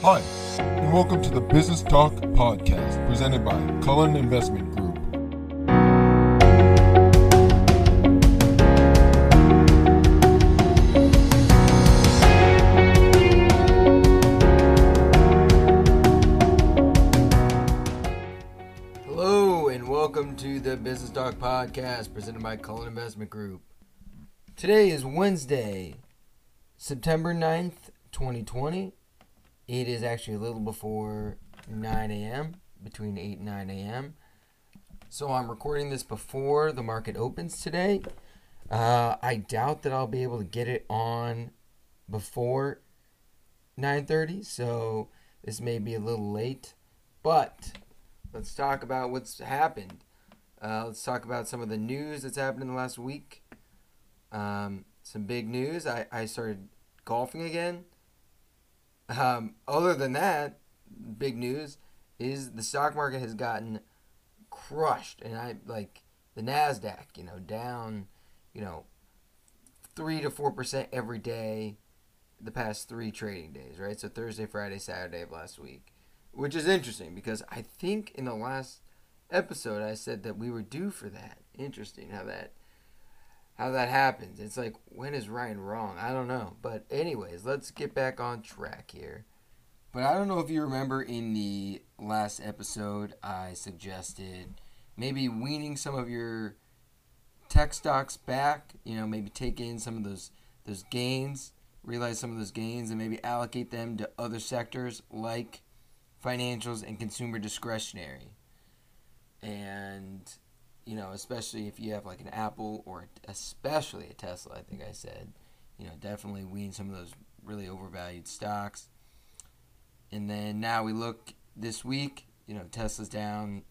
Hi, and welcome to the Business Talk Podcast presented by Cullen Investment Group. Hello, and welcome to the Business Talk Podcast presented by Cullen Investment Group. Today is Wednesday, September 9th, 2020. It is actually a little before 9 a.m., between 8 and 9 a.m. So I'm recording this before the market opens today. Uh, I doubt that I'll be able to get it on before 9:30, so this may be a little late, but let's talk about what's happened. Uh, let's talk about some of the news that's happened in the last week. Um, some big news. I, I started golfing again. Um, other than that, big news is the stock market has gotten crushed, and I like the Nasdaq. You know, down, you know, three to four percent every day, the past three trading days. Right, so Thursday, Friday, Saturday of last week, which is interesting because I think in the last episode I said that we were due for that. Interesting how that how that happens. It's like when is Ryan wrong? I don't know. But anyways, let's get back on track here. But I don't know if you remember in the last episode I suggested maybe weaning some of your tech stocks back, you know, maybe take in some of those those gains, realize some of those gains and maybe allocate them to other sectors like financials and consumer discretionary. And you know, especially if you have like an Apple or especially a Tesla, I think I said, you know, definitely wean some of those really overvalued stocks. And then now we look this week, you know, Tesla's down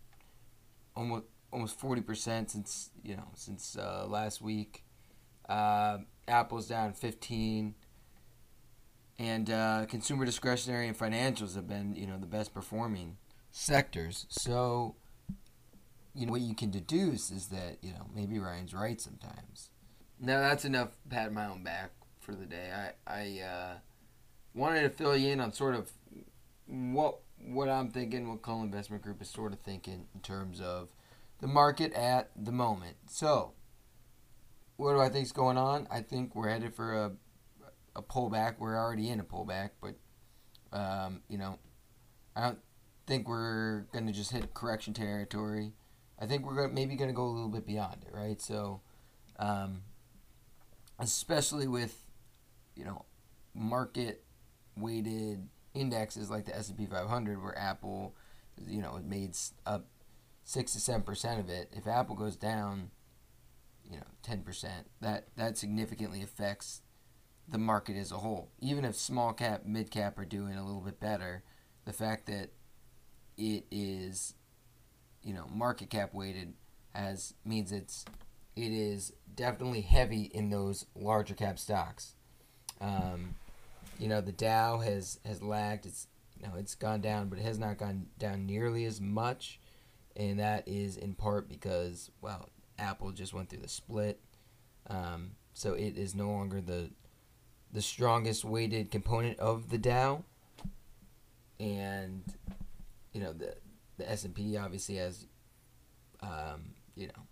almost almost 40% since, you know, since uh, last week. Uh, Apple's down 15 and uh, consumer discretionary and financials have been, you know, the best performing sectors. So, you know what you can deduce is that you know maybe Ryan's right sometimes. Now that's enough pat my own back for the day. I I uh, wanted to fill you in on sort of what what I'm thinking, what Cullen Investment Group is sort of thinking in terms of the market at the moment. So, what do I think is going on? I think we're headed for a a pullback. We're already in a pullback, but um, you know, I don't think we're gonna just hit correction territory. I think we're maybe going to go a little bit beyond it, right? So, um, especially with you know market weighted indexes like the S and P 500, where Apple, you know, made up six to seven percent of it. If Apple goes down, you know, ten percent, that that significantly affects the market as a whole. Even if small cap, mid cap are doing a little bit better, the fact that it is you know market cap weighted as means it's it is definitely heavy in those larger cap stocks. Um, you know the Dow has has lagged. It's you know it's gone down, but it has not gone down nearly as much, and that is in part because well Apple just went through the split, um, so it is no longer the the strongest weighted component of the Dow, and you know the the S and P obviously has, um, you know,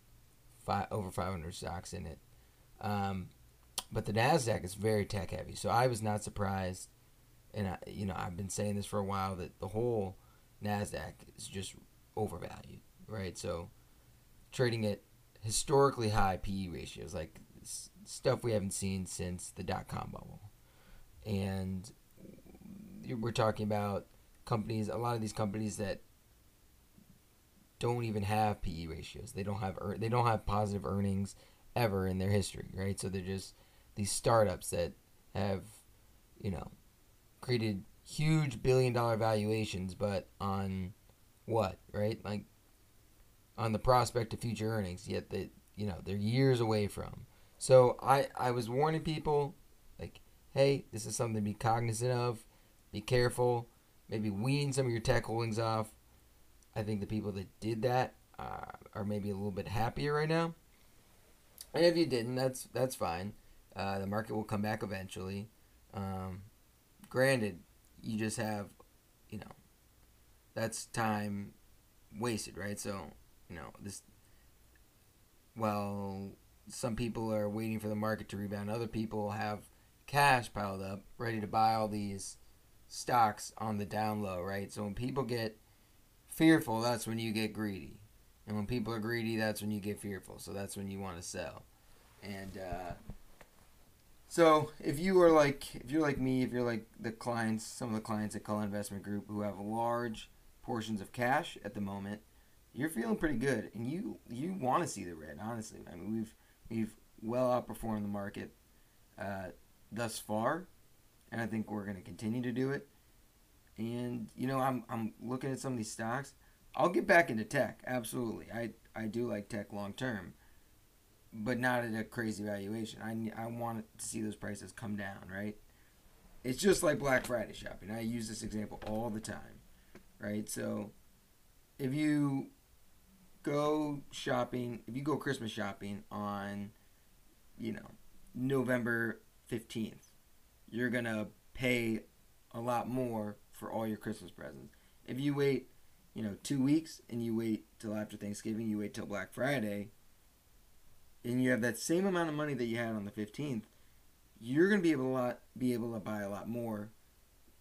five, over 500 stocks in it. Um, but the Nasdaq is very tech heavy, so I was not surprised. And I, you know, I've been saying this for a while that the whole Nasdaq is just overvalued, right? So trading at historically high PE ratios, like stuff we haven't seen since the dot com bubble, and we're talking about companies. A lot of these companies that don't even have PE ratios. They don't have they don't have positive earnings ever in their history, right? So they're just these startups that have, you know, created huge billion dollar valuations, but on what, right? Like on the prospect of future earnings, yet they, you know, they're years away from. So I I was warning people like, hey, this is something to be cognizant of. Be careful. Maybe wean some of your tech holdings off I think the people that did that uh, are maybe a little bit happier right now. And if you didn't, that's that's fine. Uh, the market will come back eventually. Um, granted, you just have you know, that's time wasted, right? So, you know, this well, some people are waiting for the market to rebound. Other people have cash piled up, ready to buy all these stocks on the down low, right? So when people get fearful, that's when you get greedy. And when people are greedy, that's when you get fearful. So that's when you want to sell. And uh, so if you are like if you're like me, if you're like the clients, some of the clients at Cullen Investment Group who have large portions of cash at the moment, you're feeling pretty good, and you you want to see the red. Honestly, I mean we've we've well outperformed the market uh, thus far, and I think we're going to continue to do it. And you know, I'm I'm looking at some of these stocks. I'll get back into tech. Absolutely, I I do like tech long term, but not at a crazy valuation. I I want to see those prices come down. Right. It's just like Black Friday shopping. I use this example all the time. Right. So if you go shopping, if you go Christmas shopping on, you know, November 15th, you're going to pay a lot more for all your Christmas presents. If you wait, you know, two weeks and you wait till after Thanksgiving, you wait till Black Friday, and you have that same amount of money that you had on the 15th, you're going to be able to lot, be able to buy a lot more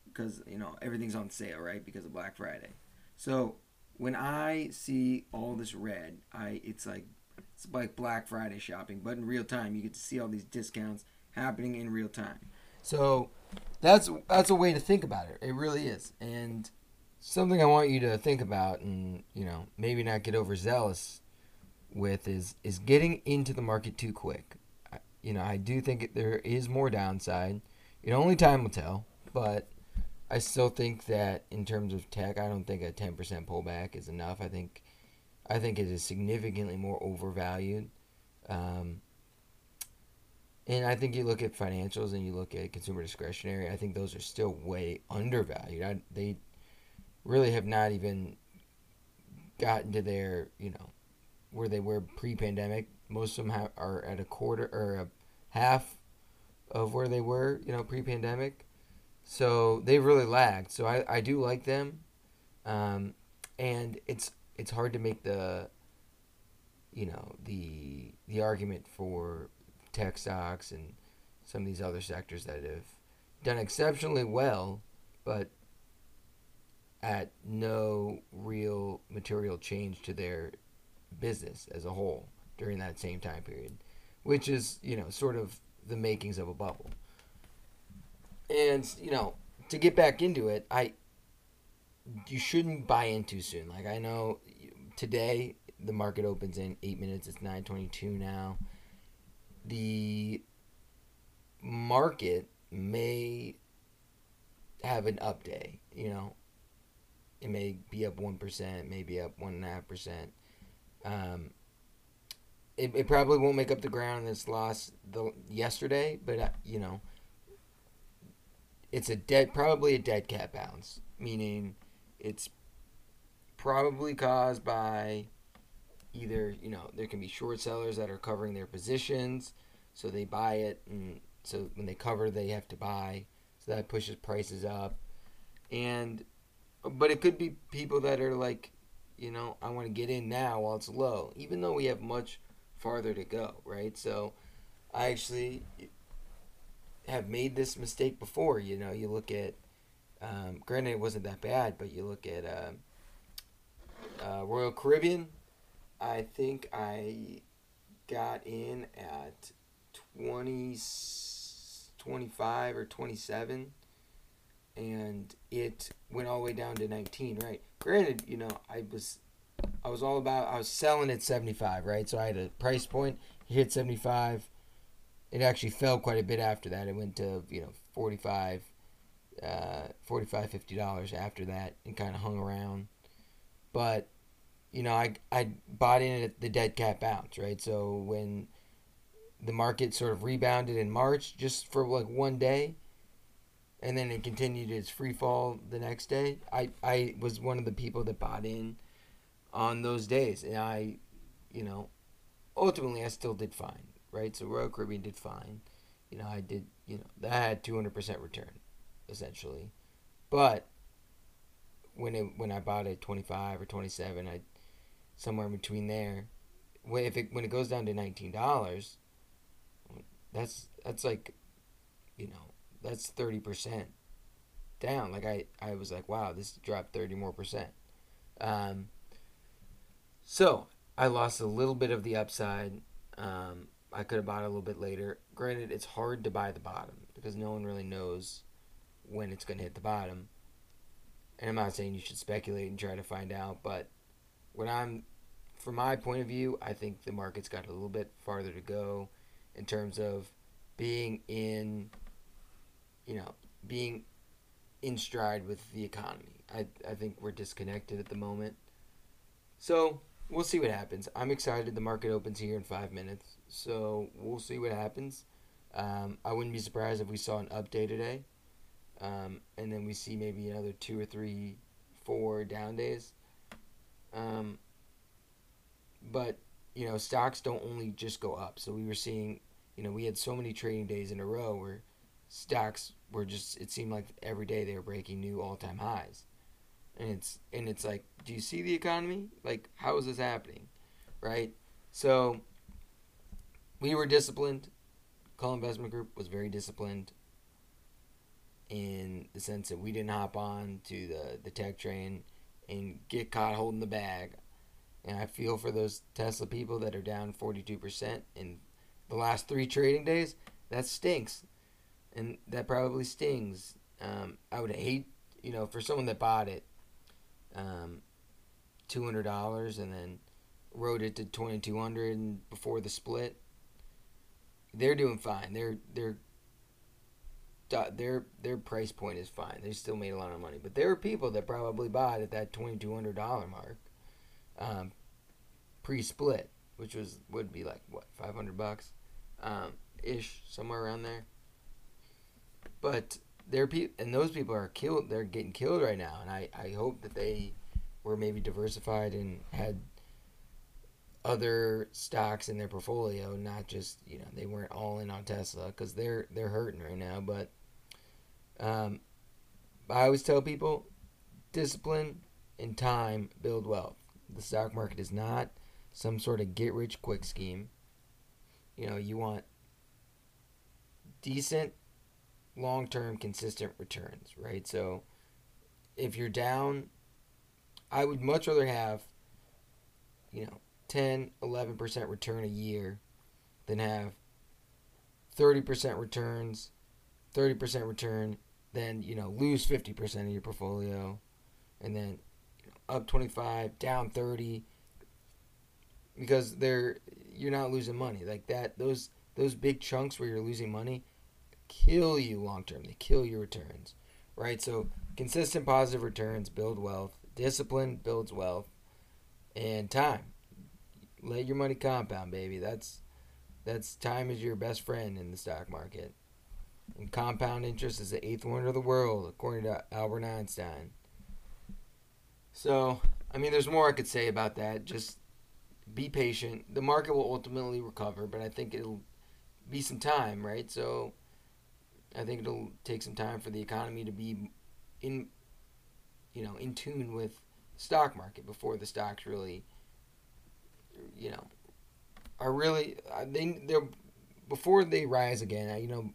because, you know, everything's on sale, right? Because of Black Friday. So when I see all this red, I it's like it's like Black Friday shopping, but in real time. You get to see all these discounts happening in real time. So that's that's a way to think about it. It really is, and something I want you to think about, and you know maybe not get overzealous with is is getting into the market too quick. You know I do think there is more downside. You know only time will tell, but I still think that in terms of tech, I don't think a ten percent pullback is enough. I think, I think it is significantly more overvalued. Um, and I think you look at financials and you look at consumer discretionary. I think those are still way undervalued. I, they really have not even gotten to their you know where they were pre-pandemic. Most of them have, are at a quarter or a half of where they were, you know, pre-pandemic. So they've really lagged. So I, I do like them, um, and it's it's hard to make the you know the the argument for tech stocks and some of these other sectors that have done exceptionally well, but at no real material change to their business as a whole during that same time period, which is you know sort of the makings of a bubble. And you know, to get back into it, I you shouldn't buy in too soon. Like I know today the market opens in eight minutes. It's nine twenty-two now. The market may have an up day. You know, it may be up one percent, maybe up one and a half percent. Um, it, it probably won't make up the ground that's lost the yesterday, but uh, you know it's a dead, probably a dead cat bounce, meaning it's probably caused by either you know there can be short sellers that are covering their positions, so they buy it, and so when they cover, they have to buy, so that pushes prices up, and but it could be people that are like, you know, I want to get in now while it's low, even though we have much farther to go, right? So I actually have made this mistake before. You know, you look at, um, granted, it wasn't that bad, but you look at uh, uh, Royal Caribbean. I think I got in at 20, 25 or 27, and it went all the way down to 19, right? Granted, you know, I was. I was all about. I was selling at seventy five, right? So I had a price point. hit seventy five it actually fell quite a bit after that. It went to you know 45 uh, 45 50 dollars after that and kind of hung around but you know I, I bought in at the dead cat bounce right so when the market sort of rebounded in march just for like one day and then it continued its free fall the next day i i was one of the people that bought in on those days and i you know ultimately i still did fine right? So Royal Caribbean did fine. You know, I did, you know, that had 200% return, essentially. But when it when I bought it twenty five or twenty seven, I somewhere between there. When if it when it goes down to nineteen dollars, that's that's like, you know, that's thirty percent down. Like I I was like, wow, this dropped thirty more percent. Um, so I lost a little bit of the upside. Um, I could have bought a little bit later. Granted, it's hard to buy the bottom because no one really knows when it's going to hit the bottom. And I'm not saying you should speculate and try to find out, but when I'm, from my point of view, I think the market's got a little bit farther to go in terms of being in, you know, being in stride with the economy. I, I think we're disconnected at the moment. So we'll see what happens. I'm excited. The market opens here in five minutes, so we'll see what happens. Um, I wouldn't be surprised if we saw an update today, um, and then we see maybe another two or three, four down days. Um, but you know, stocks don't only just go up. So we were seeing, you know, we had so many trading days in a row where stocks were just. It seemed like every day they were breaking new all-time highs. And it's and it's like do you see the economy? Like how is this happening? Right? So we were disciplined. Cullen investment group was very disciplined in the sense that we didn't hop on to the the tech train and get caught holding the bag and i feel for those tesla people that are down 42% in the last three trading days that stinks and that probably stings um, i would hate you know for someone that bought it um, two hundred dollars and then rode it to twenty two hundred before the split. They're doing fine. They're they're their their price point is fine. They still made a lot of money, but there are people that probably bought at that twenty two hundred dollar mark, um, pre split, which was would be like what five hundred bucks, um, ish somewhere around there. But there people, and those people are killed. They're getting killed right now, and I, I hope that they were maybe diversified and had other stocks in their portfolio, not just you know they weren't all in on Tesla because they're they're hurting right now. But um, I always tell people, discipline and time build wealth. The stock market is not some sort of get rich quick scheme. You know, you want decent long term consistent returns, right? So if you're down, I would much rather have, you know, 10, 11% return a year than have 30% returns, 30% return, then, you know, lose 50% of your portfolio and then you know, up 25, down 30 because they're you're not losing money. Like that those those big chunks where you're losing money, kill you long term. They kill your returns, right? So consistent positive returns build wealth. Discipline builds wealth, and time. Let your money compound, baby. That's that's time is your best friend in the stock market. And compound interest is the eighth wonder of the world, according to Albert Einstein. So, I mean, there's more I could say about that. Just be patient. The market will ultimately recover, but I think it'll be some time, right? So, I think it'll take some time for the economy to be in, you know, in tune with stock market before the stocks really, you know, are really they they're before they rise again. You know,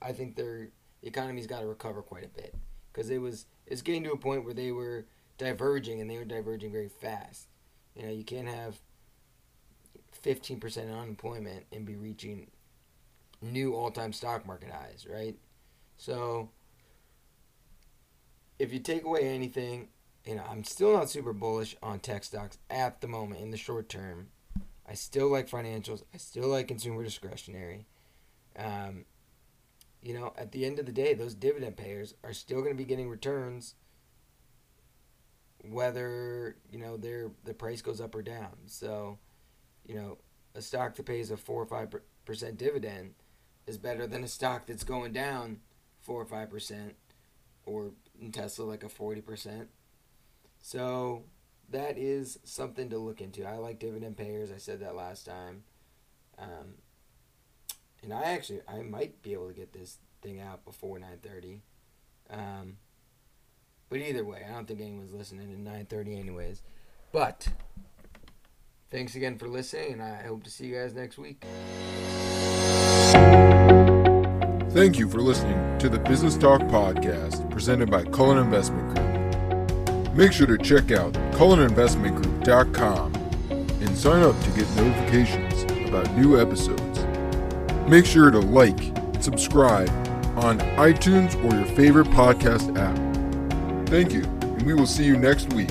I think their economy's got to recover quite a bit because it was it's getting to a point where they were diverging and they were diverging very fast. You know, you can't have 15% unemployment and be reaching new all-time stock market highs, right? So if you take away anything, you know, I'm still not super bullish on tech stocks at the moment in the short term. I still like financials. I still like consumer discretionary. Um, you know, at the end of the day, those dividend payers are still going to be getting returns, whether you know their the price goes up or down. So, you know, a stock that pays a four or five percent dividend is better than a stock that's going down four or five percent, or in Tesla like a forty percent. So that is something to look into. I like dividend payers. I said that last time. Um, and I actually I might be able to get this thing out before nine thirty. Um, But either way, I don't think anyone's listening at 9:30 anyways. But thanks again for listening, and I hope to see you guys next week. Thank you for listening to the Business Talk podcast presented by Cullen Investment Group. Make sure to check out culleninvestmentgroup.com and sign up to get notifications about new episodes. Make sure to like and subscribe on iTunes or your favorite podcast app. Thank you, and we will see you next week.